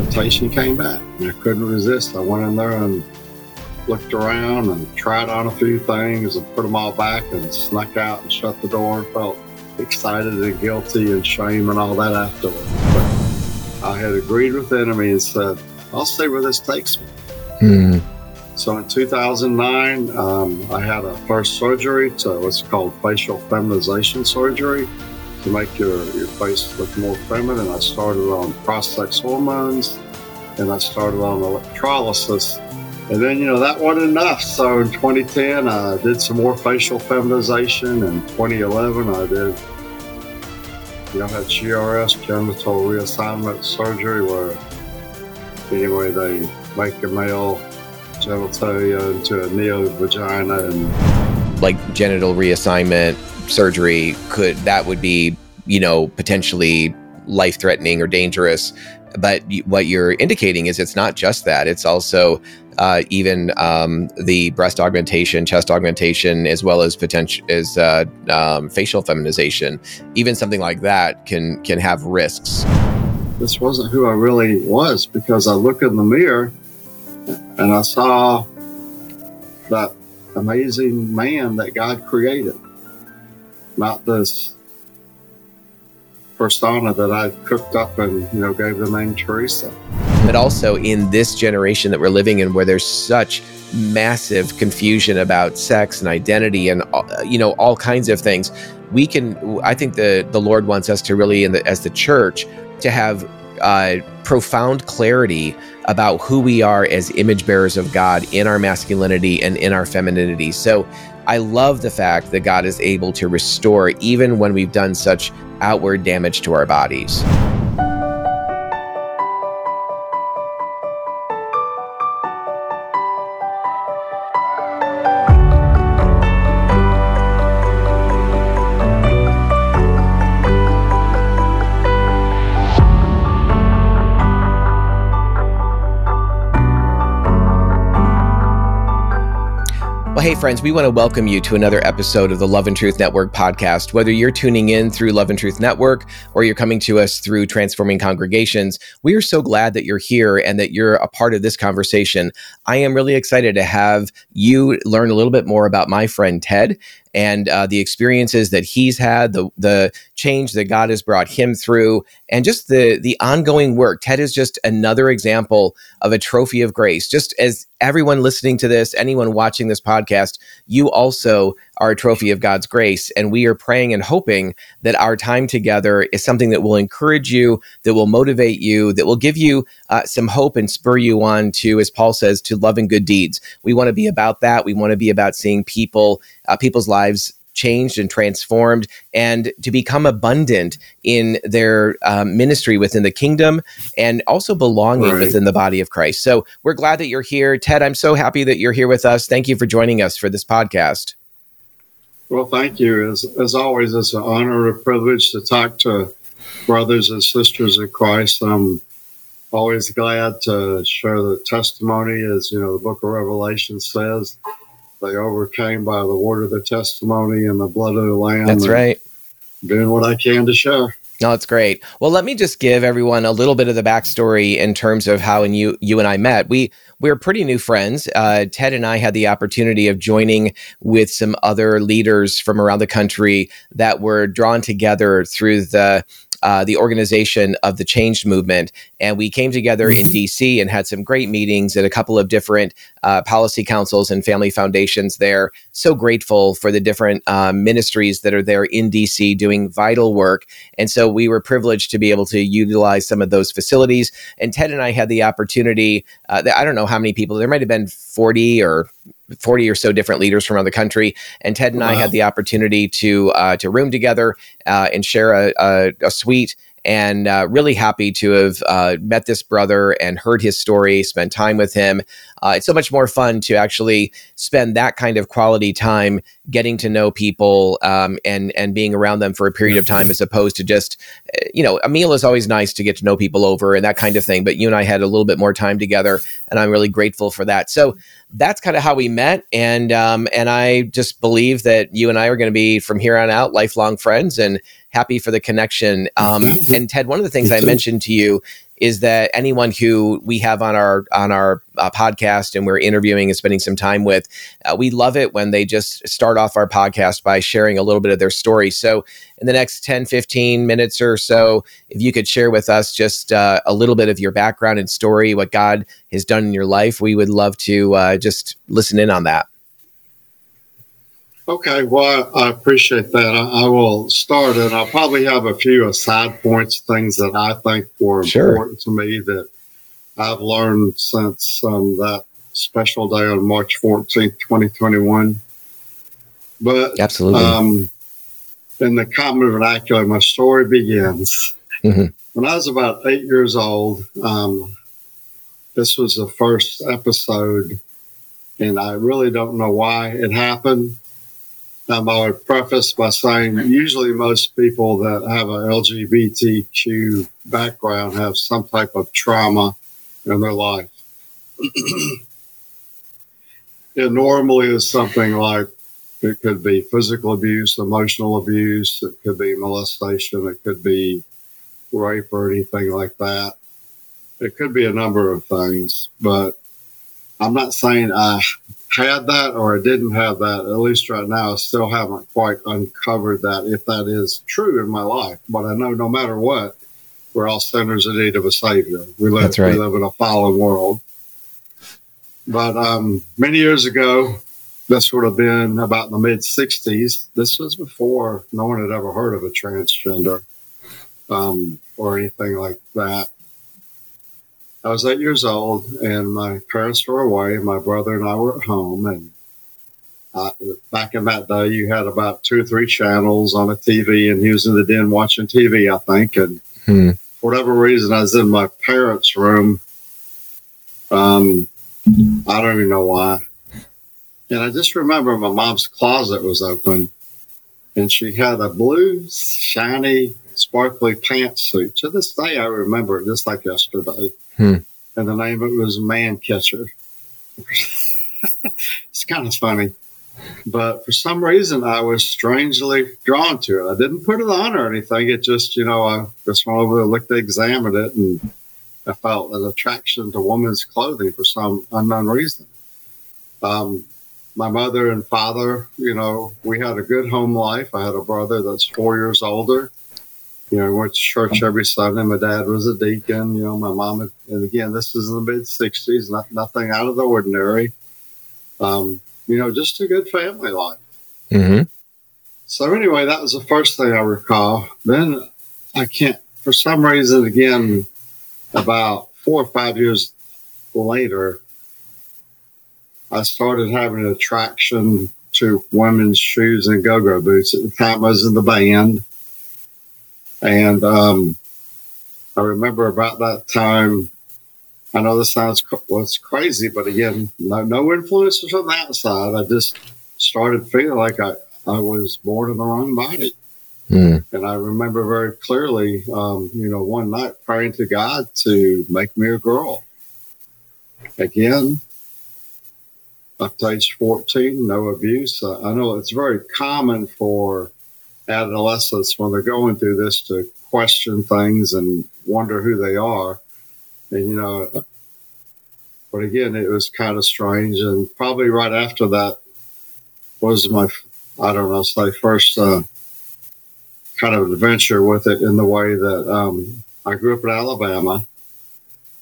temptation came back. And I couldn't resist. I went in there and looked around and tried on a few things and put them all back and snuck out and shut the door and felt excited and guilty and shame and all that afterwards. But I had agreed with the enemy and said, I'll see where this takes me. Mm. So in 2009, um, I had a first surgery to what's called facial feminization surgery to make your, your face look more feminine. I started on cross sex hormones and I started on electrolysis. And then, you know, that wasn't enough. So in 2010, I did some more facial feminization. In 2011, I did, you know, had GRS, genital reassignment surgery, where anyway, they make a male genitalia into a neo vagina and like genital reassignment surgery could that would be you know potentially life threatening or dangerous. But what you're indicating is it's not just that it's also uh, even um, the breast augmentation, chest augmentation, as well as potential as uh, um, facial feminization, even something like that can can have risks. This wasn't who I really was because I look in the mirror and I saw that amazing man that God created, not this persona that I cooked up and you know gave the name Teresa. But also in this generation that we're living in, where there's such massive confusion about sex and identity and uh, you know all kinds of things, we can. I think the the Lord wants us to really, in the, as the church, to have uh, profound clarity about who we are as image bearers of God in our masculinity and in our femininity. So I love the fact that God is able to restore even when we've done such outward damage to our bodies. Hey, friends, we want to welcome you to another episode of the Love and Truth Network podcast. Whether you're tuning in through Love and Truth Network or you're coming to us through Transforming Congregations, we are so glad that you're here and that you're a part of this conversation. I am really excited to have you learn a little bit more about my friend Ted and uh, the experiences that he's had, the the change that God has brought him through, and just the the ongoing work. Ted is just another example of a trophy of grace. Just as everyone listening to this, anyone watching this podcast, you also are a trophy of God's grace. And we are praying and hoping that our time together is something that will encourage you, that will motivate you, that will give you uh, some hope and spur you on to, as Paul says, to love and good deeds. We want to be about that. We want to be about seeing people, uh, people's lives changed and transformed and to become abundant in their um, ministry within the kingdom and also belonging right. within the body of Christ. So we're glad that you're here. Ted, I'm so happy that you're here with us. Thank you for joining us for this podcast. Well, thank you. As, as always, it's an honor and a privilege to talk to brothers and sisters in Christ. I'm always glad to share the testimony, as you know, the book of Revelation says. They overcame by the word of the testimony and the blood of the Lamb. That's right. Doing what I can to share. No, it's great. Well, let me just give everyone a little bit of the backstory in terms of how and you you and I met. We we're pretty new friends. Uh, Ted and I had the opportunity of joining with some other leaders from around the country that were drawn together through the uh, the organization of the Changed Movement. And we came together in mm-hmm. DC and had some great meetings at a couple of different uh, policy councils and family foundations there. So grateful for the different uh, ministries that are there in DC doing vital work. And so we were privileged to be able to utilize some of those facilities. And Ted and I had the opportunity, uh, I don't know how many people, there might have been 40 or 40 or so different leaders from around the country. And Ted and wow. I had the opportunity to uh, to room together uh, and share a, a, a suite and uh, really happy to have uh, met this brother and heard his story, spent time with him. Uh, it's so much more fun to actually spend that kind of quality time getting to know people um, and and being around them for a period of time, as opposed to just uh, you know a meal is always nice to get to know people over and that kind of thing. But you and I had a little bit more time together, and I'm really grateful for that. So that's kind of how we met, and um, and I just believe that you and I are going to be from here on out lifelong friends and happy for the connection. Um, and Ted, one of the things I mentioned to you is that anyone who we have on our on our uh, podcast and we're interviewing and spending some time with, uh, we love it when they just start off our podcast by sharing a little bit of their story. So, in the next 10, 15 minutes or so, if you could share with us just uh, a little bit of your background and story, what God has done in your life, we would love to uh, just listen in on that. Okay, well, I appreciate that. I, I, will start, and I'll probably have a few aside points, things that I think were sure. important to me that I've learned since um, that special day on March 14th, 2021. But absolutely, um, in the common vernacular, my story begins. Mm-hmm. When I was about eight years old, um, this was the first episode, and I really don't know why it happened um, I would preface by saying usually most people that have an LGBTQ background have some type of trauma in their life. it normally is something like it could be physical abuse, emotional abuse, it could be molestation, it could be rape or anything like that. It could be a number of things, but I'm not saying I had that or I didn't have that, at least right now, I still haven't quite uncovered that if that is true in my life. But I know no matter what, we're all sinners in need of a savior. We live, right. we live in a fallen world. But um, many years ago, this would have been about the mid 60s. This was before no one had ever heard of a transgender um, or anything like that. I was eight years old, and my parents were away. My brother and I were at home, and I, back in that day, you had about two or three channels on a TV, and he was in the den watching TV, I think. And hmm. for whatever reason, I was in my parents' room. Um, I don't even know why. And I just remember my mom's closet was open, and she had a blue, shiny, sparkly pantsuit. To this day, I remember it just like yesterday. Hmm. And the name of it was Man Catcher. it's kind of funny. But for some reason, I was strangely drawn to it. I didn't put it on or anything. It just, you know, I just went over there, looked, examined it, and I felt an attraction to women's clothing for some unknown reason. Um, my mother and father, you know, we had a good home life. I had a brother that's four years older you know, I went to church every Sunday. My dad was a deacon. You know, my mom, and again, this is in the mid '60s. Not nothing out of the ordinary. Um, you know, just a good family life. Mm-hmm. So anyway, that was the first thing I recall. Then I can't, for some reason, again, about four or five years later, I started having an attraction to women's shoes and go-go boots. At the time, I was in the band and um, I remember about that time. I know this sounds well, crazy, but again, no, no influences from the outside. I just started feeling like I, I was born in the wrong body. Mm. And I remember very clearly, um, you know, one night praying to God to make me a girl. Again, up to age 14, no abuse. I know it's very common for adolescents when they're going through this to question things and wonder who they are. And, you know, but again, it was kind of strange. And probably right after that was my, I don't know, say first uh, kind of adventure with it in the way that um, I grew up in Alabama.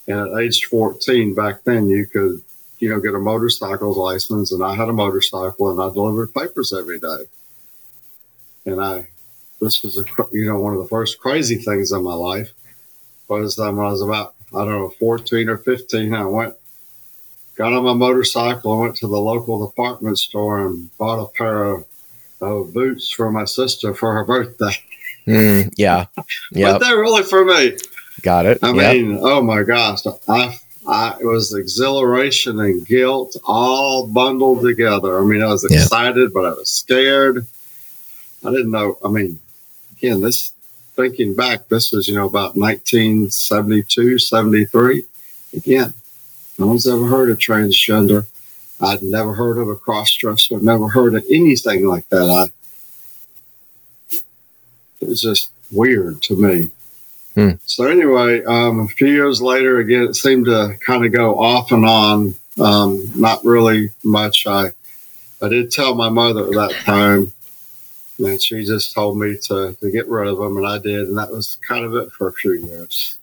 And at age 14, back then, you could, you know, get a motorcycle license. And I had a motorcycle and I delivered papers every day. And I, this was a, you know, one of the first crazy things in my life was um, when I was about, I don't know, 14 or 15, I went, got on my motorcycle and went to the local department store and bought a pair of, of boots for my sister for her birthday. Mm, yeah. Yeah. but they're really for me. Got it. I yep. mean, oh my gosh. I, I, it was exhilaration and guilt all bundled together. I mean, I was excited, but I was scared. I didn't know. I mean, again, this thinking back, this was, you know, about 1972, 73. Again, no one's ever heard of transgender. I'd never heard of a cross dresser, never heard of anything like that. I it was just weird to me. Hmm. So anyway, um, a few years later, again, it seemed to kind of go off and on. Um, not really much. I I did tell my mother at that time, and she just told me to to get rid of them, and I did, and that was kind of it for a few years.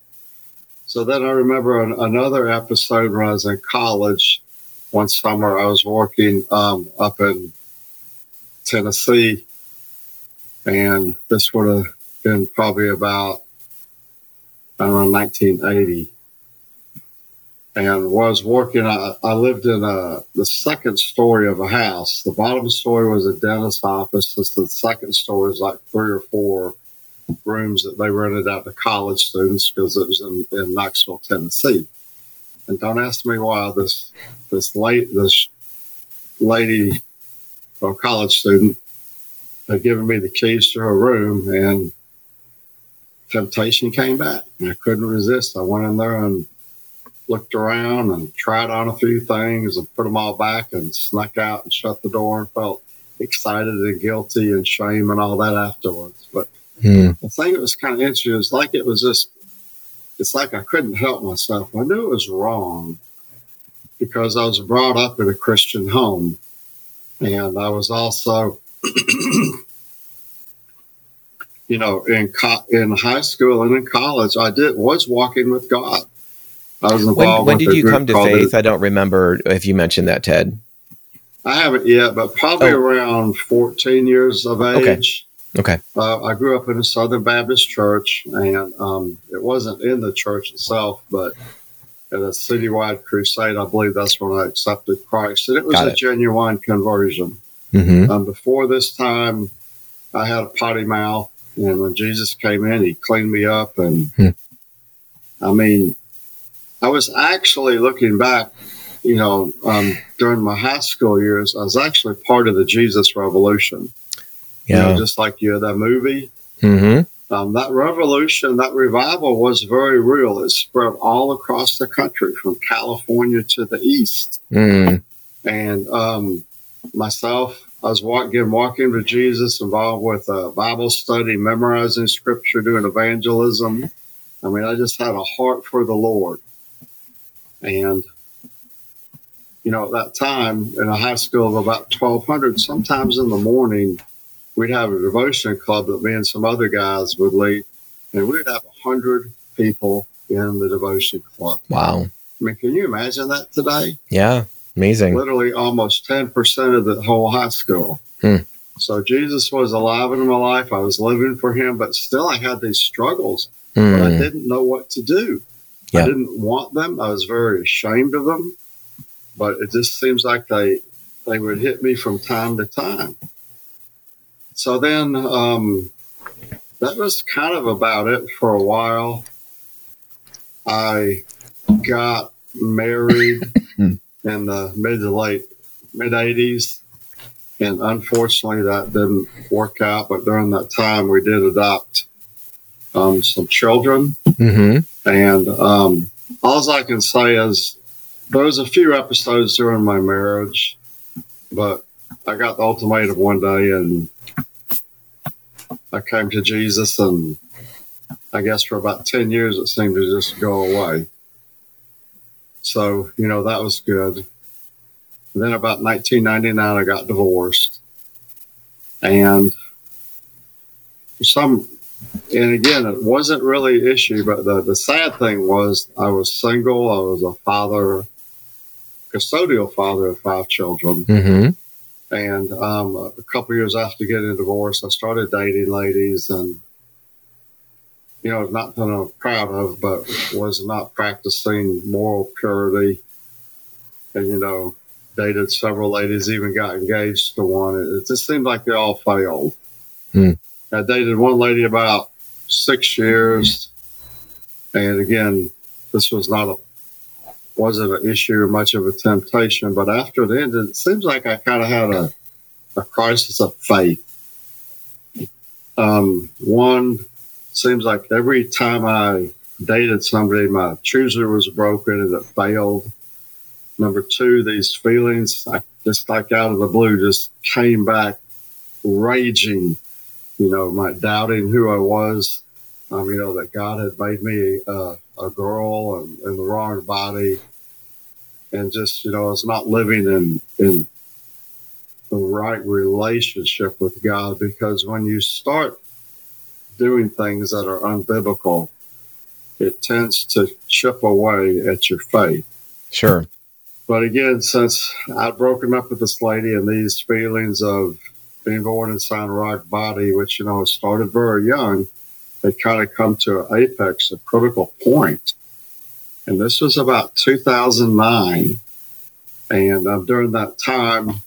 So then I remember an, another episode when I was in college. One summer, I was working um, up in Tennessee, and this would have been probably about around 1980 and was working. I, I lived in a, the second story of a house. The bottom story was a dentist office. the second story was like three or four rooms that they rented out to college students because it was in, in Knoxville, Tennessee. And don't ask me why this this late this lady or college student had given me the keys to her room and temptation came back. And I couldn't resist. I went in there and looked around and tried on a few things and put them all back and snuck out and shut the door and felt excited and guilty and shame and all that afterwards. But Hmm. the thing that was kind of interesting is like it was just, it's like I couldn't help myself. I knew it was wrong because I was brought up in a Christian home. And I was also, you know, in co- in high school and in college, I did was walking with God. I was When, involved. when with did you come to faith? I don't remember if you mentioned that, Ted. I haven't yet, but probably Oh. around 14 years of age. Okay. Uh, I grew up in a Southern Baptist church, and um, it wasn't in the church itself, but at a citywide crusade, I believe that's when I accepted Christ. And it was Got a it. genuine conversion. hmm Um, before this time, I had a potty mouth, and when Jesus came in, he cleaned me up. And Hmm. I mean, I was actually looking back, you know, um, during my high school years, I was actually part of the Jesus Revolution. You know, Yeah. just like you, that movie. hmm Um, that revolution, that revival was very real. It spread all across the country from California to the east. mm And um, myself, I was walking, walking with Jesus, involved with uh, Bible study, memorizing scripture, doing evangelism. I mean, I just had a heart for the Lord. And, you know, at that time in a high school of about 1,200, sometimes in the morning, we'd have a devotion club that me and some other guys would lead, and we'd have 100 people in the devotion club. Wow. I mean, can you imagine that today? Yeah. Amazing. literally almost 10% of the whole high school. Hmm. So Jesus was alive in my life. I was living for him, but still I had these struggles. But I Mm. didn't know what to do. Yeah. I didn't want them. I was very ashamed of them. But it just seems like they they would hit me from time to time. So then um, that was kind of about it for a while. I got married in the mid to late mid 80s. And unfortunately, that didn't work out. But during that time, we did adopt um, some children. hmm And um, all I can say is there was a few episodes during my marriage, but I got the ultimatum one day and I came to Jesus. And I guess for about 10 years, it seemed to just go away. So, you know, that was good. And then about 1999, I got divorced. And for some and again, it wasn't really an issue, but the, the sad thing was I was single. I was a father, custodial father of five children. hmm And um, a couple years after getting divorced, I started dating ladies and, you know, not that I'm proud of, but was not practicing moral purity. And, you know, dated several ladies, even got engaged to one. It, it just seemed like they all failed. Hmm. I dated one lady about six years. And again, this was not a wasn't an issue much of a temptation. But after the end, it seems like I kind of had a, a crisis of faith. Um, one seems like every time I dated somebody, my chooser was broken and it failed. Number two, these feelings, I just like out of the blue, just came back raging you know, my doubting who I was, um, you know, that God had made me uh, a girl and in the wrong body, and just you know, I was not living in in the right relationship with God because when you start doing things that are unbiblical, it tends to chip away at your faith. Sure. But again, since I'd broken up with this lady and these feelings of being born inside a rock body, which, you know, started very young, they kind of come to an apex, a critical point. And this was about 2009. And uh, during that time,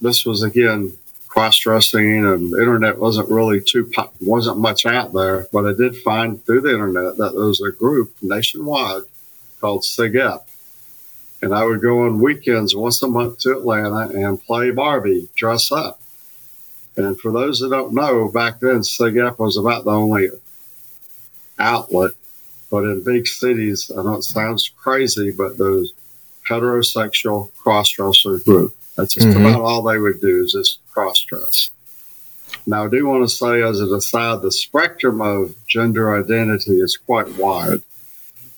this was again cross dressing, and internet wasn't really too wasn't much out there. But I did find through the internet that there was a group nationwide called SIGEP, and I would go on weekends once a month to Atlanta and play Barbie, dress up. And for those that don't know, back then SIGEP was about the only outlet. But in big cities, I know it sounds crazy, but those heterosexual cross dresser group. That's just mm-hmm. about all they would do is just cross dress. Now, I do want to say, as an aside, the spectrum of gender identity is quite wide.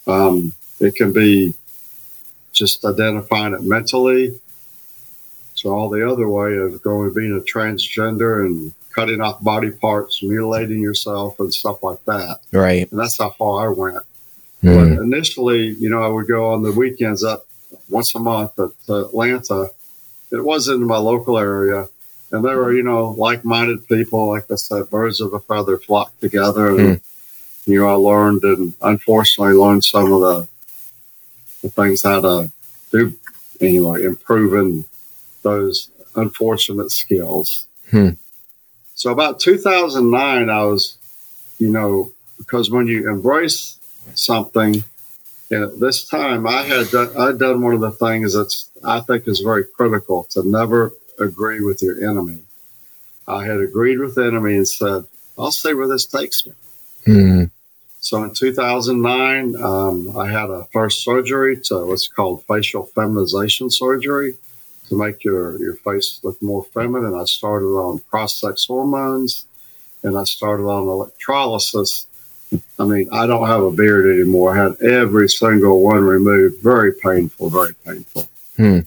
Um, it can be just identifying it mentally to all the other way of going being a transgender and cutting off body parts, mutilating yourself, and stuff like that. Right. And that's how far I went. Mm. But initially, you know, I would go on the weekends up once a month at Atlanta it was in my local area. And there were, you know, like minded people, like I said, birds of a feather flock together. And, mm. you know, I learned and unfortunately learned some of the, the things how to do, anyway, improving those unfortunate skills. Hmm. So about 2009, I was, you know, because when you embrace something, and at this time, I had done, I'd done one of the things that's I think is very critical to never agree with your enemy. I had agreed with the enemy and said, "I'll see where this takes me." Mm-hmm. So in 2009, um, I had a first surgery to what's called facial feminization surgery to make your, your face look more feminine. I started on cross sex hormones and I started on electrolysis I mean, I don't have a beard anymore. I had every single one removed. Very painful, very painful. Hmm.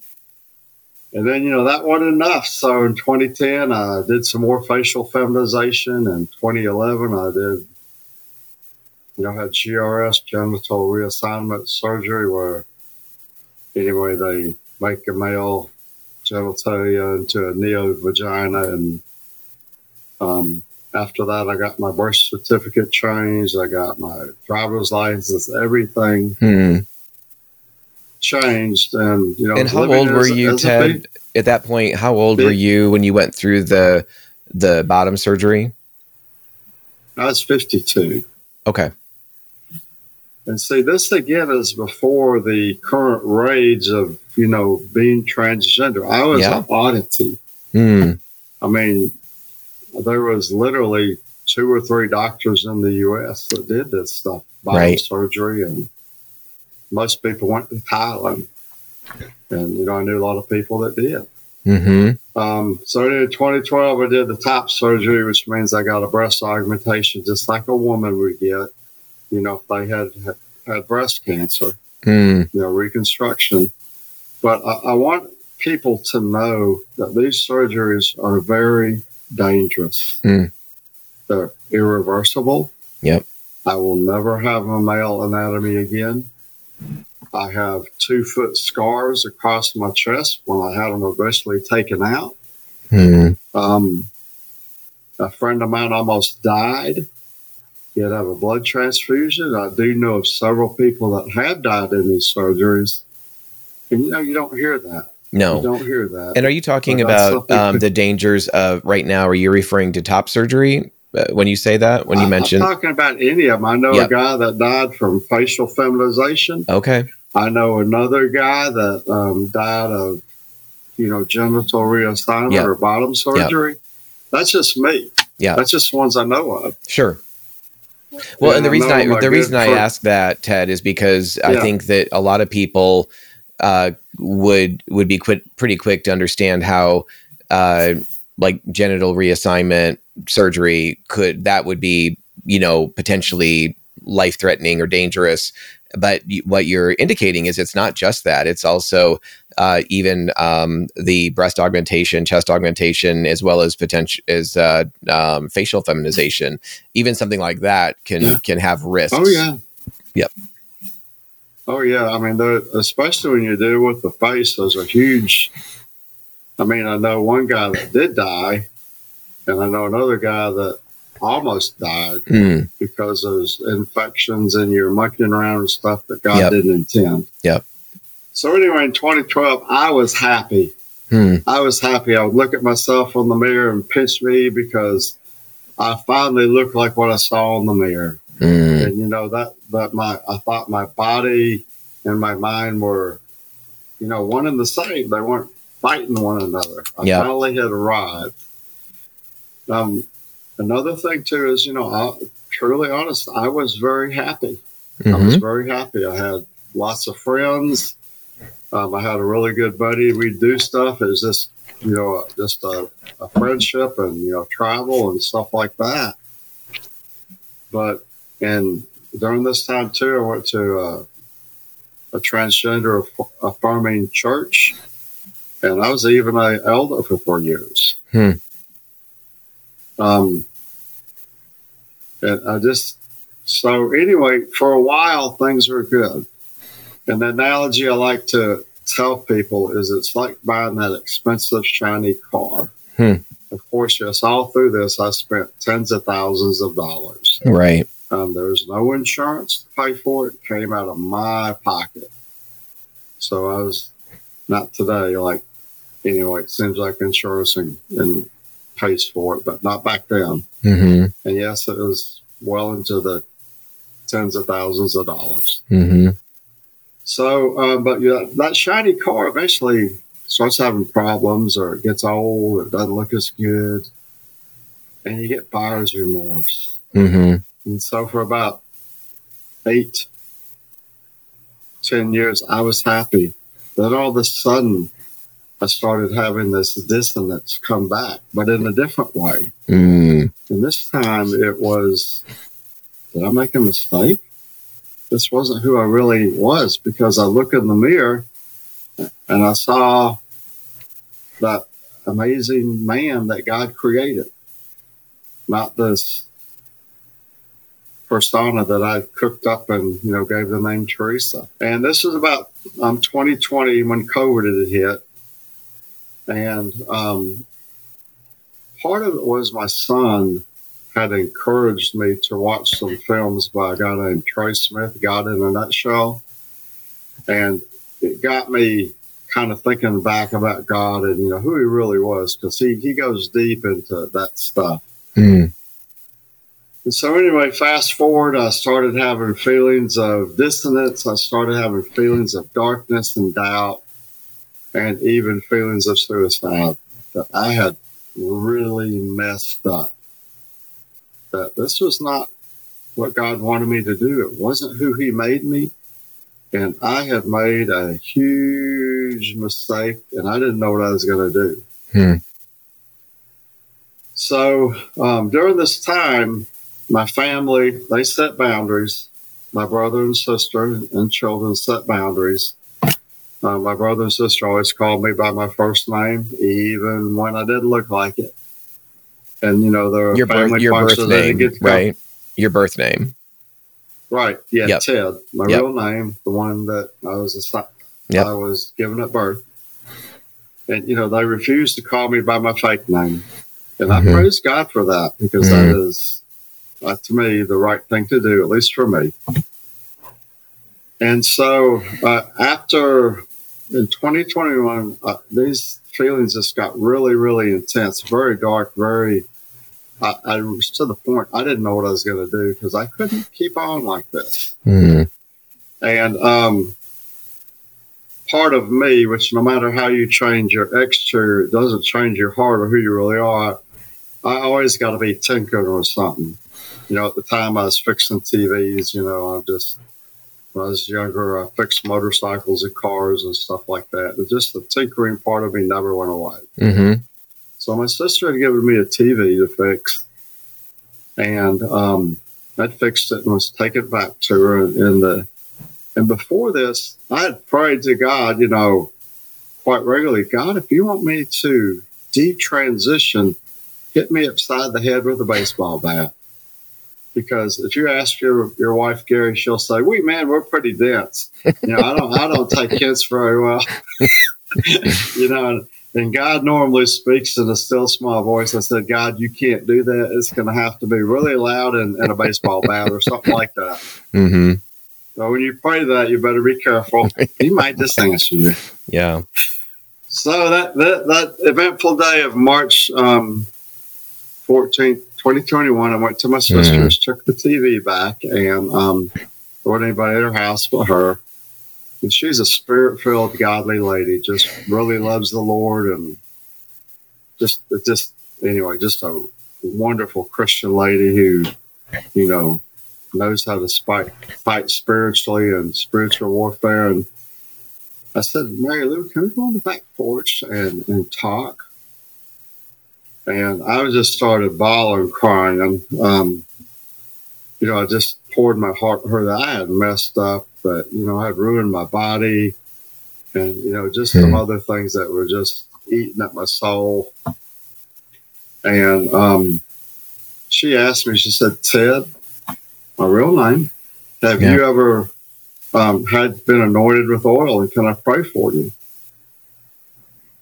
And then, you know, that wasn't enough. So in 2010, I did some more facial feminization. In 2011, I did, you know, had GRS, genital reassignment surgery, where anyway, they make a male genitalia into a neo vagina and um, after that, I got my birth certificate changed. I got my driver's license, everything hmm. changed. And, you know, and how old were you, Ted? At that point, how old big, were you when you went through the the bottom surgery? I was 52. Okay. And see, this again is before the current rage of, you know, being transgender. I was yeah. an oddity. Mm. I mean, there was literally two or three doctors in the U.S. that did this stuff, bottom right. surgery, and most people went to Thailand. And you know, I knew a lot of people that did. Mm-hmm. Um, so in 2012, I did the top surgery, which means I got a breast augmentation, just like a woman would get. You know, if they had had breast cancer, mm. you know, reconstruction. But I, I want people to know that these surgeries are very dangerous. Mm. They're irreversible. Yep. I will never have a male anatomy again. I have two foot scars across my chest when I had them eventually taken out. Mm. Um, a friend of mine almost died. Had have a blood transfusion. I do know of several people that have died in these surgeries. And you know, you don't hear that. No, you don't hear that. And are you talking about um, the dangers of right now? Are you referring to top surgery uh, when you say that? When you I, mentioned I'm talking about any of them, I know yep. a guy that died from facial feminization. Okay, I know another guy that um, died of you know genital reassignment yep. or bottom surgery. Yep. That's just me. Yeah, that's just ones I know of. Sure. Well, and, and the reason I the reason I ask that Ted is because yeah. I think that a lot of people uh, would would be quit, pretty quick to understand how uh, like genital reassignment surgery could that would be you know potentially life threatening or dangerous but what you're indicating is it's not just that it's also uh, even um, the breast augmentation chest augmentation as well as potential as uh, um, facial feminization. Even something like that can yeah. can have risks. Oh yeah. Yep. Oh yeah. I mean especially when you deal with the face those are huge. I mean i know one guy that did die and i know another guy that almost died mm. because of infections and you're mucking around and stuff that God yep. didn't intend. Yep. So anyway, in 2012, I was happy. Hmm. I was happy. I would look at myself in the mirror and pinch me because I finally looked like what I saw in the mirror. Hmm. And you know that that my I thought my body and my mind were, you know, one and the same. They weren't fighting one another. I yep. finally had arrived. Um, another thing too is, you know, I, truly honest, I was very happy. Mm-hmm. I was mm-hmm. very happy. I had lots of friends. Um, I had a really good buddy. we'd do stuff. It was just, you know, just a, a, friendship and, you know, travel and stuff like that. But, and during this time too, I went to a, a transgender affirming church and I was even an elder for four years. Hmm. Um, and I just, so anyway, for a while, things were good. And the analogy I like to tell people is it's like buying that expensive, shiny car. Hmm. Of course, yes, all through this, I spent tens of thousands of dollars. Right. Um, there was no insurance to pay for it. it. Came out of my pocket. So I was not today, like, anyway, it seems like insurance and, and pays for it, but not back then. Mm-hmm. And yes, it was well into the tens of thousands of dollars. Mm-hmm. So, uh, but yeah, that shiny car eventually starts having problems, or it gets old, it doesn't look as good, and you get buyer's remorse. Mm-hmm. And so, for about eight, ten years, I was happy. Then all of a sudden, I started having this dissonance come back, but in a different way. Mm. And this time it was, did I make a mistake? This wasn't who I really was because I look in the mirror and I saw that amazing man that God created, not this persona that I cooked up and you know gave the name Teresa. And this was about um, 2020 when COVID had hit, and um, part of it was my son had encouraged me to watch some films by a guy named Trey Smith, God in a Nutshell. And it got me kind of thinking back about God and, you know, who he really was, because he, he goes deep into that stuff. Mm. And so, anyway, fast forward, I started having feelings of dissonance. I started having feelings of darkness and doubt and even feelings of suicide that I had really messed up. That this was not what God wanted me to do. It wasn't who He made me. And I had made a huge mistake and I didn't know what I was going to do. Hmm. So um, during this time, my family, they set boundaries. My brother and sister and children set boundaries. Uh, my brother and sister always called me by my first name, even when I didn't look like it. And you know, there are your family birth, your birth name, right? Your birth name, right? Yeah, yep. Ted, my yep. real name, the one that I was yep. I was given at birth. And you know, they refused to call me by my fake name, and mm-hmm. I praise God for that because mm-hmm. that is, uh, to me, the right thing to do, at least for me. And so uh, after in 2021, uh, these feelings just got really, really intense, very dark, very. I, I, was to the point I didn't know what I was going to do because I couldn't keep on like this. Mm-hmm. And um, part of me, which no matter how you change your exterior, it doesn't change your heart or who you really are. I always got to be tinkering or something. You know, at the time I was fixing TVs, you know, I just when I was younger, I fixed motorcycles and cars and stuff like that. But just the tinkering part of me never went away. Mm-hmm. So my sister had given me a TV to fix, and um, I'd fixed it and was taking it back to her. And, the and before this, I had prayed to God, you know, quite regularly. God, if you want me to detransition, hit me upside the head with a baseball bat. Because if you ask your your wife Garry, she'll say, "We man, we're pretty dense. You know, I don't I don't take hits very well. you know." And God normally speaks in a still small voice. I said, God, you can't do that. It's going to have to be really loud and, and a baseball bat or something like that. Mm-hmm. So when you pray that, you better be careful. He might just answer you. Yeah. So that, that, that eventful day of March um, 14th, 2021, I went to my sister's, took the TV back, and um, there wasn't anybody at her house but her. And she's a spirit filled, godly lady, just really loves the Lord and just, just, anyway, just a wonderful Christian lady who, you know, knows how to fight, fight spiritually and spiritual warfare. And I said, Mary Lou, can we go on the back porch and, and talk? And I just started bawling, crying. And, um, you know, I just poured my heart her that I had messed up but you know, I had ruined my body and, you know, just some hmm. other things that were just eating at my soul. And um, she asked me, she said, Ted, my real name, have yeah. you ever um, had been anointed with oil and can I pray for you?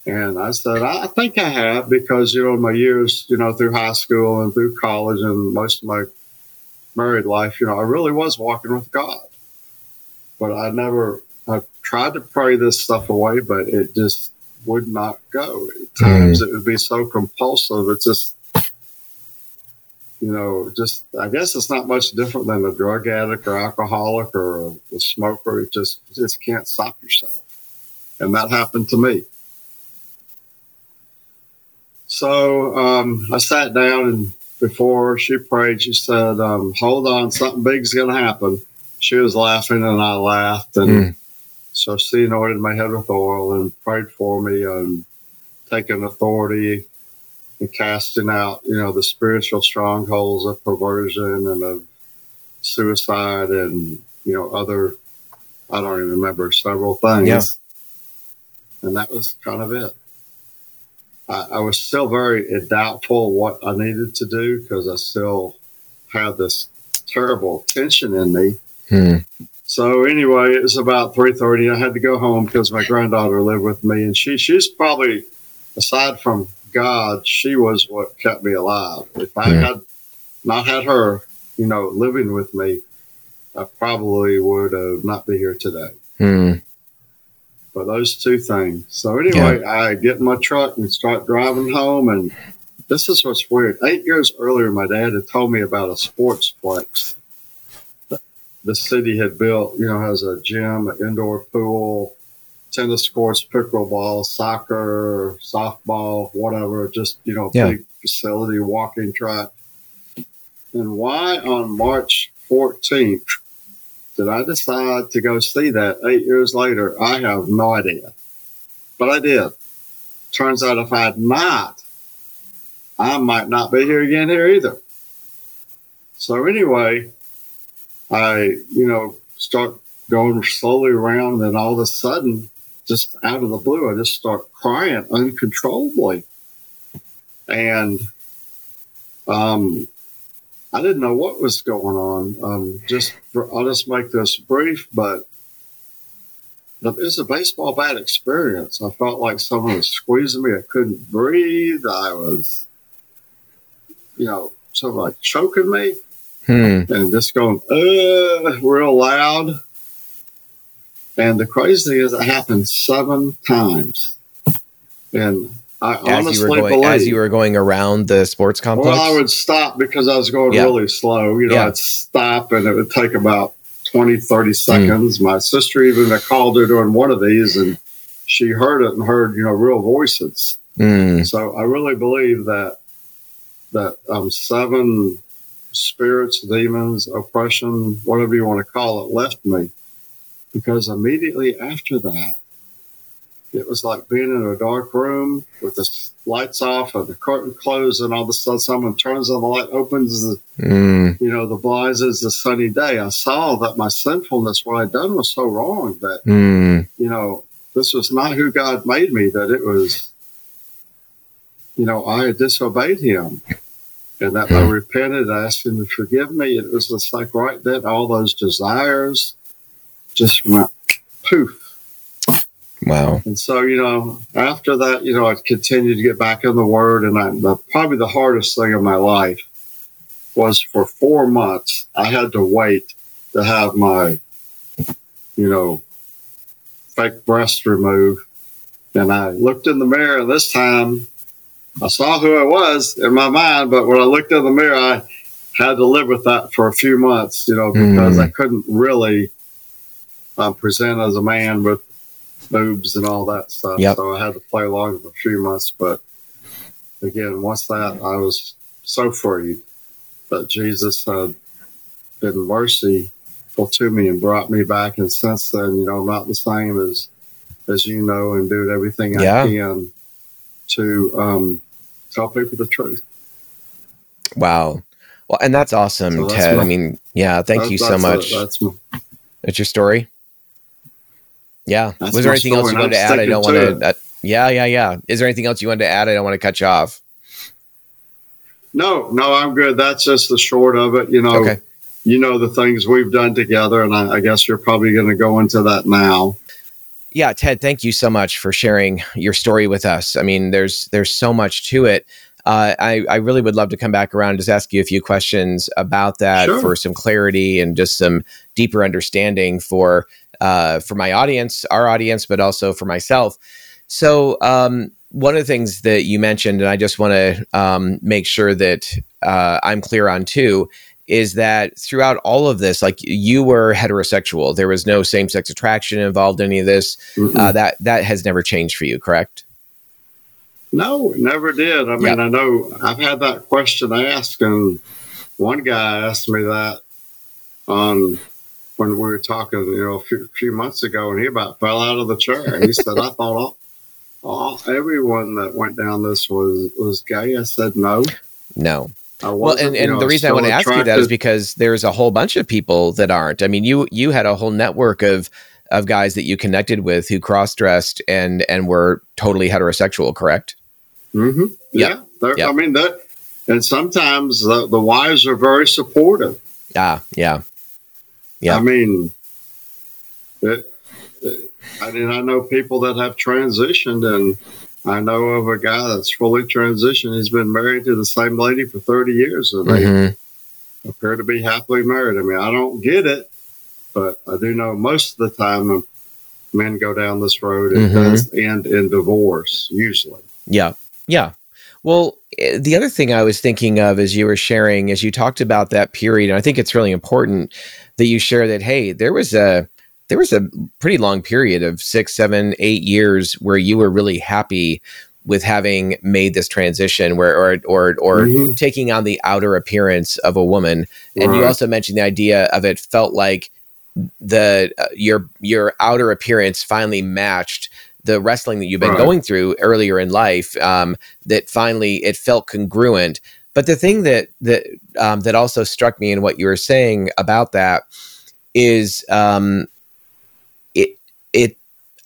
And I said, I think I have because, you know, my years, you know, through high school and through college and most of my married life, you know, I really was walking with God but I never, I tried to pray this stuff away, but it just would not go. At times mm. it would be so compulsive. It's just, you know, just, I guess it's not much different than a drug addict or alcoholic or a, a smoker. It just, you just can't stop yourself. And that happened to me. So um, I sat down and before she prayed, she said, um, Hold on, something big's going to happen she was laughing and I laughed. And mm. so she anointed my head with oil and prayed for me and taking authority and casting out, you know, the spiritual strongholds of perversion and of suicide and, you know, other, I don't even remember several things. Yeah. And that was kind of it. I, I was still very doubtful what I needed to do because I still had this terrible tension in me Hmm. So anyway, it was about three thirty. I had to go home because my granddaughter lived with me, and she she's probably aside from God, she was what kept me alive. If I had not had her, you know, living with me, I probably would have not be here today. Hmm. But those two things. So anyway, yeah. I get in my truck and start driving home, and this is what's weird. Eight years earlier, my dad had told me about a sportsplex the city had built, you know, has a gym, an indoor pool, tennis courts, pickleball, soccer, softball, whatever, just, you know, yeah. big facility, walking track. And why on March 14th did I decide to go see that eight years later? I have no idea. But I did. Turns out if I had not, I might not be here again here either. So anyway, I, you know, start going slowly around, and all of a sudden, just out of the blue, I just start crying uncontrollably. And um, I didn't know what was going on. Um, just for, I'll just make this brief, but it was a baseball bat experience. I felt like someone was squeezing me. I couldn't breathe. I was, you know, sort of like choking me hmm. and just going uh, real loud. And the crazy thing is, it happened seven times. And I as honestly you were going, believe, as you were going around the sports complex. Well, I would stop because I was going yeah. really slow. You know, yeah. I'd stop and it would take about 20, 30 hmm. seconds. Mm. My sister even I called her during one of these and she heard it and heard, you know, real voices. Mm. So I really believe that that um, seven spirits, demons, oppression, whatever you want to call it, left me. Because immediately after that, it was like being in a dark room with the lights off and the curtain closed, and all of a sudden someone turns on the light, opens the, mm. you know, the blinds. It's a sunny day. I saw that my sinfulness, what I'd done, was so wrong that mm. you know this was not who God made me. That it was, you know, I had disobeyed Him, and that mm. I repented, asked Him to forgive me. It was just like right then, all those desires just went poof Wow. And so, you know, after that, you know, I continued to get back in the Word, and I, the, probably the hardest thing in my life was for four months, I had to wait to have my, you know, fake breast removed. And I looked in the mirror, and this time I saw who I was in my mind, but when I looked in the mirror, I had to live with that for a few months, you know, because mm. I couldn't really um, present as a man with boobs and all that stuff. Yep. So I had to play along for a few months. But again, once that, I was so free that Jesus had been merciful to me and brought me back. And since then, you know, I'm not the same as as you know, and doing everything yeah. I can to um, tell people the truth. Wow. Well, and that's awesome, so that's Ted. My, I mean, yeah, thank you so much. A, that's, my, that's your story. Yeah. That's Was there anything else you wanted to add? I don't want to. Uh, yeah, yeah, yeah. Is there anything else you wanted to add? I don't want to cut you off. No, no, I'm good. That's just the short of it. You know, okay. you know the things we've done together, and I, I guess you're probably going to go into that now. Yeah, Ted, thank you so much for sharing your story with us. I mean, there's there's so much to it. Uh, I, I really would love to come back around and just ask you a few questions about that sure. for some clarity and just some deeper understanding for uh, for my audience, our audience, but also for myself. So, um, one of the things that you mentioned, and I just want to um, make sure that uh, I'm clear on too, is that throughout all of this, like you were heterosexual, there was no same sex attraction involved in any of this. Uh, that that has never changed for you, correct? No, never did. I mean. I know I've had that question asked, and one guy asked me that on when we were talking, you know, a few, few months ago, and he about fell out of the chair. He said, "I thought all, all everyone that went down this was was gay." I said, "No, no." Well, and, and know, the reason I want to ask you that is because there's a whole bunch of people that aren't. I mean, you you had a whole network of of guys that you connected with who cross dressed and and were totally heterosexual, correct? Mm-hmm. Yeah. yeah. I mean that, and sometimes the, the wives are very supportive. Ah, yeah. Yeah. I mean, it, it, I mean, I know people that have transitioned, and I know of a guy that's fully transitioned. He's been married to the same lady for 30 years, and mm-hmm. they appear to be happily married. I mean, I don't get it, but I do know most of the time men go down this road, it mm-hmm. does end in divorce, usually. Yeah. Yeah. Well, eh, the other thing I was thinking of as you were sharing, as you talked about that period, and I think it's really important that you share that hey there was a there was a pretty long period of six seven eight years where you were really happy with having made this transition where or or or mm-hmm. taking on the outer appearance of a woman and right. you also mentioned the idea of it felt like the uh, your your outer appearance finally matched the wrestling that you've been right. going through earlier in life um, that finally it felt congruent but the thing that that um, that also struck me in what you were saying about that is um,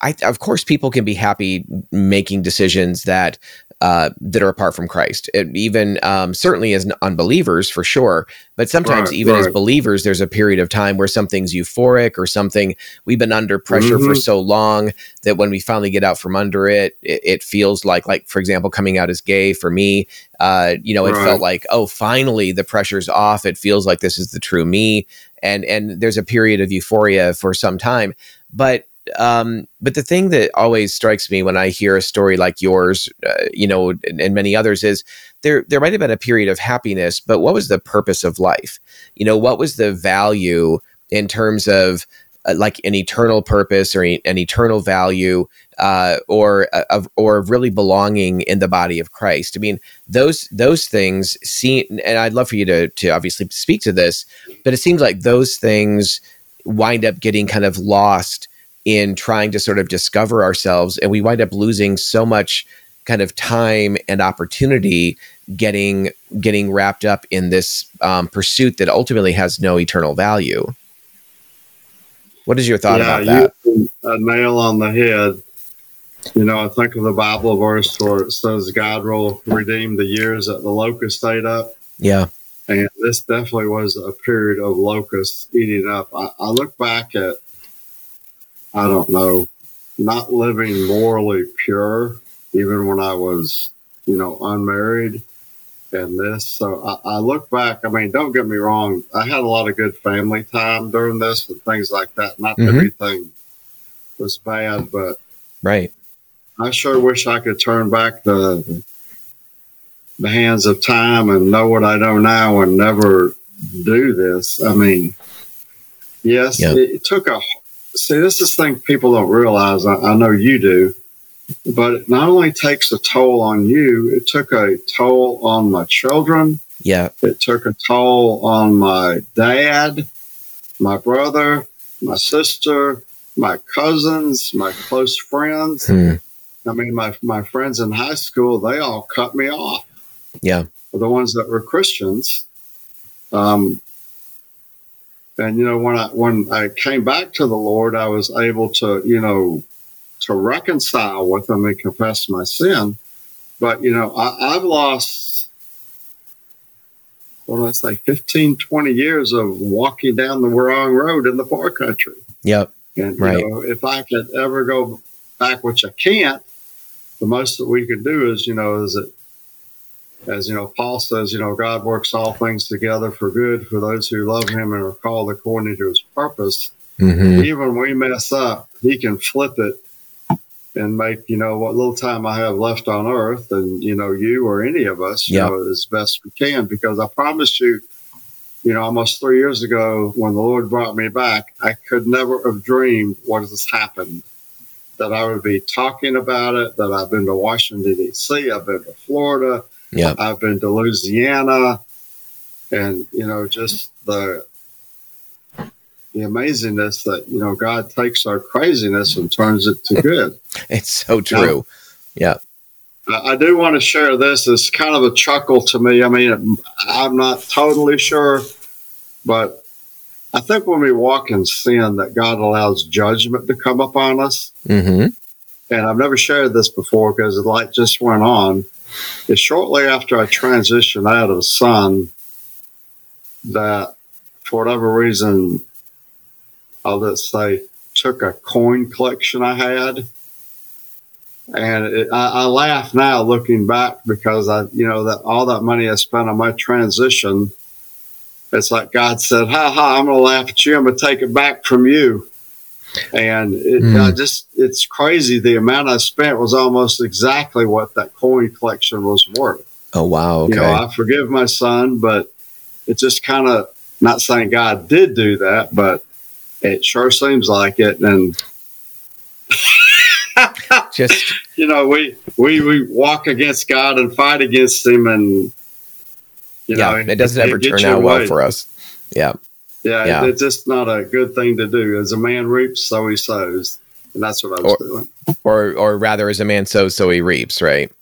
I, of course people can be happy making decisions that uh, that are apart from Christ. It, even um, certainly as unbelievers, for sure. But sometimes, right, even right. as believers, there's a period of time where something's euphoric or something we've been under pressure mm-hmm. for so long that when we finally get out from under it, it, it, feels like, like for example, coming out as gay for me. Uh, you know, it right. felt like, oh, finally the pressure's off. It feels like this is the true me, and and there's a period of euphoria for some time, but um, but the thing that always strikes me when I hear a story like yours, uh, you know, and, and, many others is there there might have been a period of happiness, but what was the purpose of life? You know, what was the value in terms of uh, like an eternal purpose or an eternal value, uh, or uh, of or really belonging in the body of Christ? I mean, those those things seem, and I'd love for you to to obviously speak to this, but it seems like those things wind up getting kind of lost in trying to sort of discover ourselves and we wind up losing so much kind of time and opportunity getting getting wrapped up in this um, pursuit that ultimately has no eternal value. What is your thought yeah, about that a nail on the head. You know i think of the bible verse where it says god will redeem the years that the locust ate up. Yeah. And this definitely was a period of locusts eating up. I, I look back at I don't know, not living morally pure, even when I was, you know, unmarried and this. So I, I, look back, I mean, don't get me wrong, I had a lot of good family time during this and things like that. Not mm-hmm. everything was bad, but right. I sure wish I could turn back the the hands of time and know what I know now and never do this. I mean, yes, yep. it, it took a see, this is thing people don't realize. I, I know you do, but it not only takes a toll on you, it took a toll on my children. Yeah. It took a toll on my dad, my brother, my sister, my cousins, my close friends. Hmm. I mean, my, my friends in high school, they all cut me off. Yeah. The ones that were Christians. Um, and you know, when I when I came back to the Lord, I was able to, you know, to reconcile with Him and confess my sin. But you know, I, have lost what do I say, 15, 20 years of walking down the wrong road in the far country. Yep. And right. you know, if I could ever go back, which I can't, the most that we could do is, you know, is it as you know, Paul says, you know, God works all things together for good for those who love Him and are called according to His purpose. Mm-hmm. Even when we mess up, He can flip it and make you know what little time I have left on earth, and you know, you or any of us, you yep. know, as best we can. Because I promise you, you know, almost three years ago, when the Lord brought me back, I could never have dreamed what has happened. That I would be talking about it. That I've been to Washington D.C. I've been to Florida. Yeah. I've been to Louisiana and, you know, just the the amazingness that, you know, God takes our craziness and turns it to good. it's so true. Now, yeah. I do want to share this. It's kind of a chuckle to me. I mean, I'm not totally sure, but I think when we walk in sin, that God allows judgment to come upon us. Mm-hmm. And I've never shared this before because the light just went on is shortly after I transitioned, out of a son that, for whatever reason, uh, I'll just say, took a coin collection I had. And it, I, I laugh now looking back because I, you know, that all that money I spent on my transition, it's like God said, ha ha, I'm going to laugh at you. I'm going to take it back from you and it mm. just it's crazy. The amount I spent was almost exactly what that coin collection was worth. Oh wow! Okay. You know, I forgive my son, but it just kind of not saying God did do that, but it sure seems like it. And just you know, we we we walk against God and fight against Him, and you yeah, know, it doesn't ever turn out well for us. Yeah. Yeah, yeah. it's just not a good thing to do. As a man reaps, so he sows. And that's what I was or, doing. Or or rather as a man sows, so he reaps, right?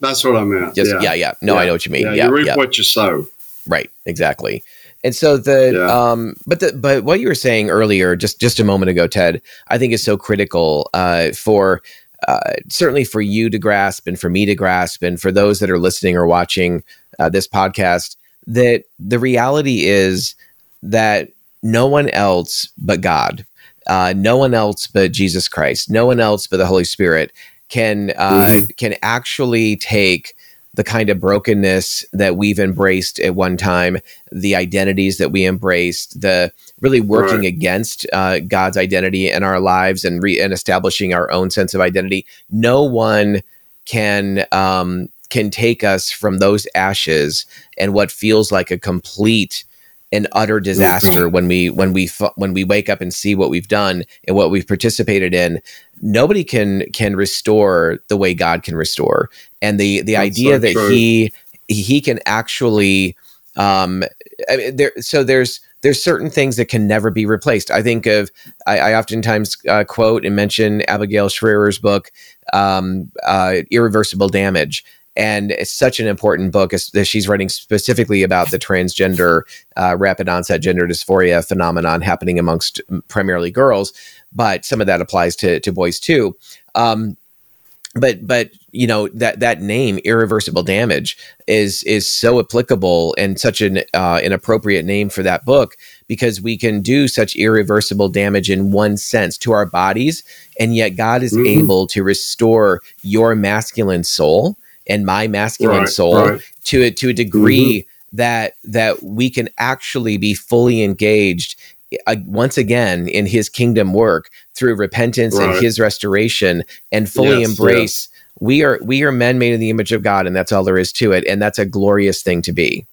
That's what I meant. Just, yeah. yeah, yeah. No, yeah. I know what you mean. Yeah, you reap what you sow. Right, exactly. And so the yeah. um but the but what you were saying earlier just just a moment ago Ted I think is so critical uh for uh, certainly for you to grasp and for me to grasp and for those that are listening or watching uh, this podcast that the reality is that no one else but God, uh, no one else but Jesus Christ, no one else but the Holy Spirit can uh, mm-hmm. can actually take the kind of brokenness that we've embraced at one time, the identities that we embraced, the really working right. against uh, God's identity in our lives and re- and establishing our own sense of identity. No one can um, can take us from those ashes and what feels like a complete an utter disaster when we when we when we wake up and see what we've done and what we've participated in nobody can can restore the way god can restore and the the That's idea so that true. he he can actually um I mean, there so there's there's certain things that can never be replaced. I think of, I, I oftentimes uh, quote and mention Abigail Shrier's book, um, uh, Irreversible Damage. And it's such an important book that she's writing specifically about the transgender, uh, rapid onset gender dysphoria phenomenon happening amongst primarily girls, but some of that applies to, to boys too. Um, but but you know that that name irreversible damage is is so applicable and such an uh, an appropriate name for that book because we can do such irreversible damage in one sense to our bodies and yet god is mm-hmm. able to restore your masculine soul and my masculine right, soul right. to a, to a degree mm-hmm. that that we can actually be fully engaged uh, once again in his kingdom work through repentance right. and his restoration and fully yes, embrace yes. we are we are men made in the image of God and that's all there is to it and that's a glorious thing to be.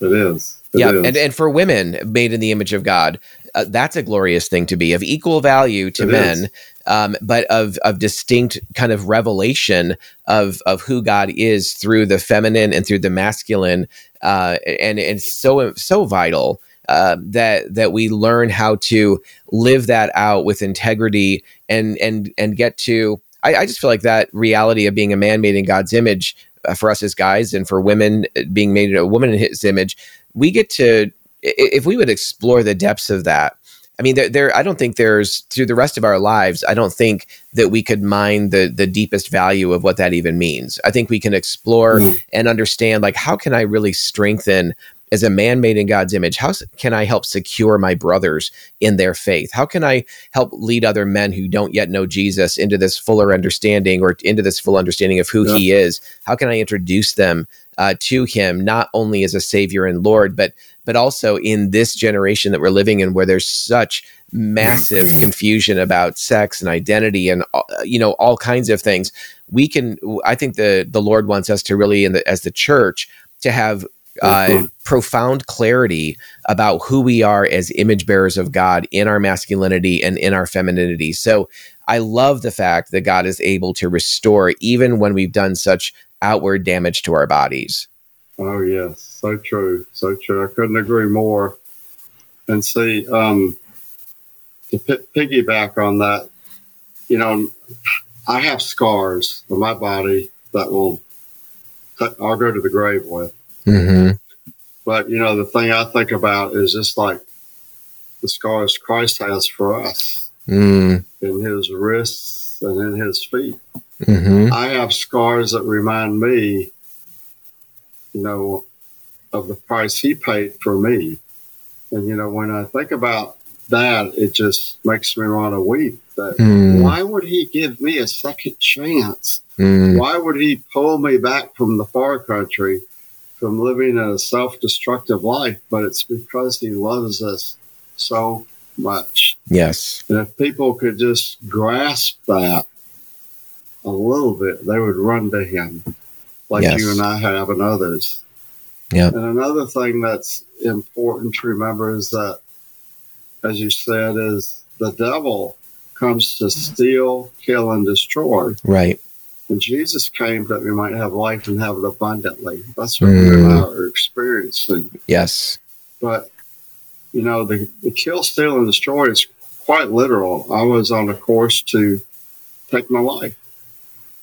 It is. It yeah, is. and and for women made in the image of God, uh, that's a glorious thing to be of equal value to it men, um, but of of distinct kind of revelation of of who God is through the feminine and through the masculine, uh, and and so so vital uh, that that we learn how to live that out with integrity and and and get to. I, I just feel like that reality of being a man made in God's image uh, for us as guys and for women uh, being made a woman in His image, we get to if we would explore the depths of that. I mean, there, there. I don't think there's through the rest of our lives. I don't think that we could mine the the deepest value of what that even means. I think we can explore mm. and understand, like, how can I really strengthen as a man made in God's image, how can I help secure my brothers in their faith? How can I help lead other men who don't yet know Jesus into this fuller understanding or into this full understanding of who yeah. he is? How can I introduce them uh, to him, not only as a savior and Lord, but but also in this generation that we're living in, where there's such massive confusion about sex and identity and uh, you know all kinds of things. We can, I think the the Lord wants us to really, in the, as the church, to have uh, mm-hmm. profound clarity about who we are as image bearers of God in our masculinity and in our femininity. So I love the fact that God is able to restore even when we've done such outward damage to our bodies. Oh, yes. So true. So true. I couldn't agree more. And see, um, to p- piggyback on that, you know, I have scars on my body that will, that I'll go to the grave with. Mm-hmm. But you know, the thing I think about is just like the scars Christ has for us mm. in His wrists and in His feet. Mm-hmm. I have scars that remind me, you know, of the price He paid for me. And you know, when I think about that, it just makes me want to weep. That mm. why would He give me a second chance? Mm. Why would He pull me back from the far country? from living a self destructive life, but it's because He loves us so much. Yes. And if people could just grasp that a little bit, they would run to Him like yes. you and I have and others. Yeah. And another thing that's important to remember is that, as you said, is the devil comes to steal, kill, and destroy. Right. And Jesus came that we might have life and have it abundantly. That's what mm. we are experiencing. Yes. But, you know, the, the kill, steal, and destroy is quite literal. I was on a course to take my life.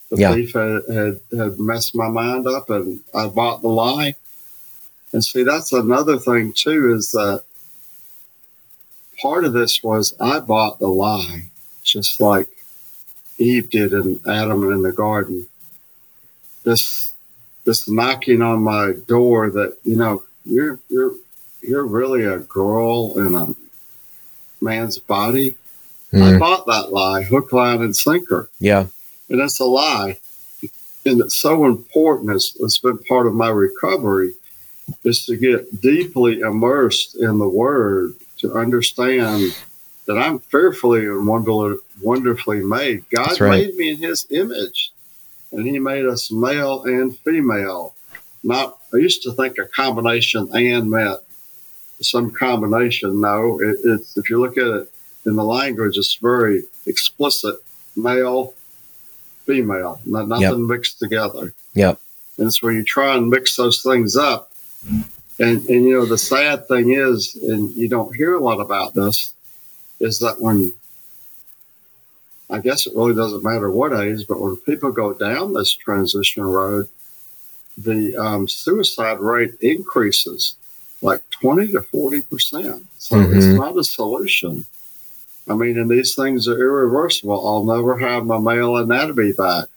The yeah. thief had, had, had messed my mind up and I bought the lie. And see, that's another thing too, is that part of this was I bought the lie, just like Eve did in Adam in the garden. This this knocking on my door that you know you're you're you're really a girl in a man's body. Mm. I bought that lie, hook, line, and sinker. Yeah, and it's a lie, and it's so important. It's, it's been part of my recovery is to get deeply immersed in the Word to understand that I'm fearfully and wonderfully made. God right. made me in His image, and He made us male and female. Not, I used to think a combination and meant some combination. No, it, it's if you look at it in the language, it's very explicit: male, female, not, nothing yep. mixed together. Yep. And it's where you try and mix those things up, And and you know the sad thing is, and you don't hear a lot about this, is that when I guess it really doesn't matter what age, but when people go down this transition road, the um, suicide rate increases like 20 to 40 percent. So mm-hmm. it's not a solution. I mean, and these things are irreversible. I'll never have my male anatomy back.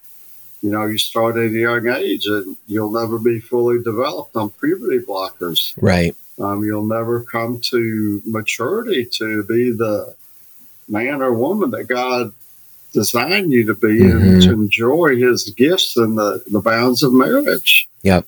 You know, you start at a young age and you'll never be fully developed on puberty blockers. Right. Um, you'll never come to maturity to be the man or woman that God designed you to be mm-hmm. and to enjoy his gifts in the, the bounds of marriage. Yep.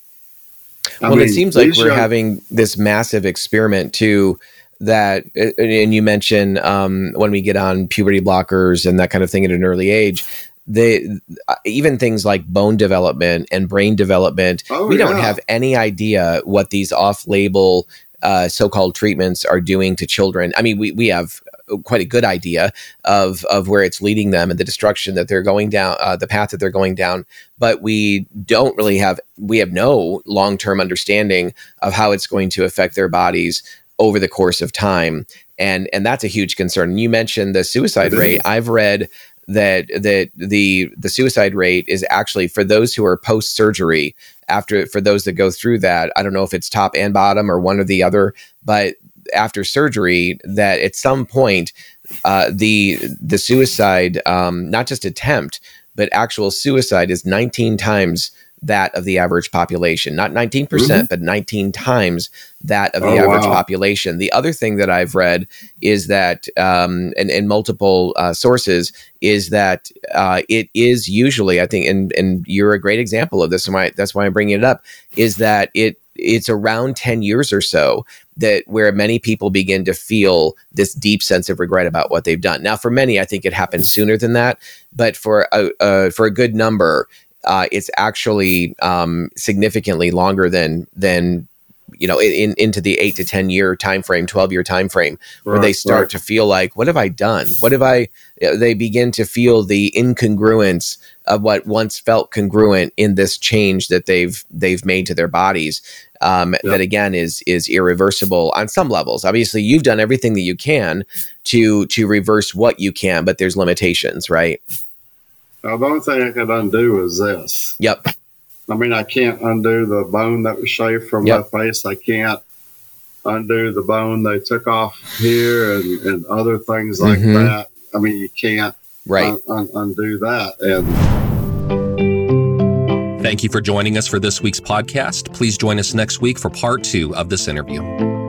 I well, mean, it seems like we're young- having this massive experiment too that and you mentioned um, when we get on puberty blockers and that kind of thing at an early age they uh, even things like bone development and brain development oh, we yeah. don't have any idea what these off-label uh, so-called treatments are doing to children i mean we, we have quite a good idea of of where it's leading them and the destruction that they're going down, uh, the path that they're going down. But we don't really have we have no long term understanding of how it's going to affect their bodies over the course of time, and and that's a huge concern. You mentioned the suicide rate. I've read that that the the suicide rate is actually for those who are post surgery after for those that go through that i don't know if it's top and bottom or one or the other but after surgery that at some point uh, the the suicide um, not just attempt but actual suicide is 19 times that of the average population not 19% mm hmm but 19 times that of the oh, average wow. population the other thing that i've read is that um, in, in multiple uh, sources is that uh, it is usually i think and, and you're a great example of this and why, that's why i'm bringing it up is that it it's around 10 years or so that where many people begin to feel this deep sense of regret about what they've done. Now, for many, I think it happens sooner than that, but for a, uh, for a good number, uh, it's actually um, significantly longer than than you know in, into the eight to ten year time frame, twelve year time frame, where right, they start right. to feel like, what have I done? What have I? They begin to feel the incongruence of what once felt congruent in this change that they've they've made to their bodies. Um, yep. That again is is irreversible on some levels. Obviously, you've done everything that you can to to reverse what you can, but there's limitations, right? Now, the only thing I could undo is this. Yep. I mean, I can't undo the bone that was shaved from yep. my face. I can't undo the bone they took off here and, and other things like mm-hmm. that. I mean, you can't right. Un- un- undo that. And thank you for joining us for this week's podcast. Please join us next week for part two of this interview.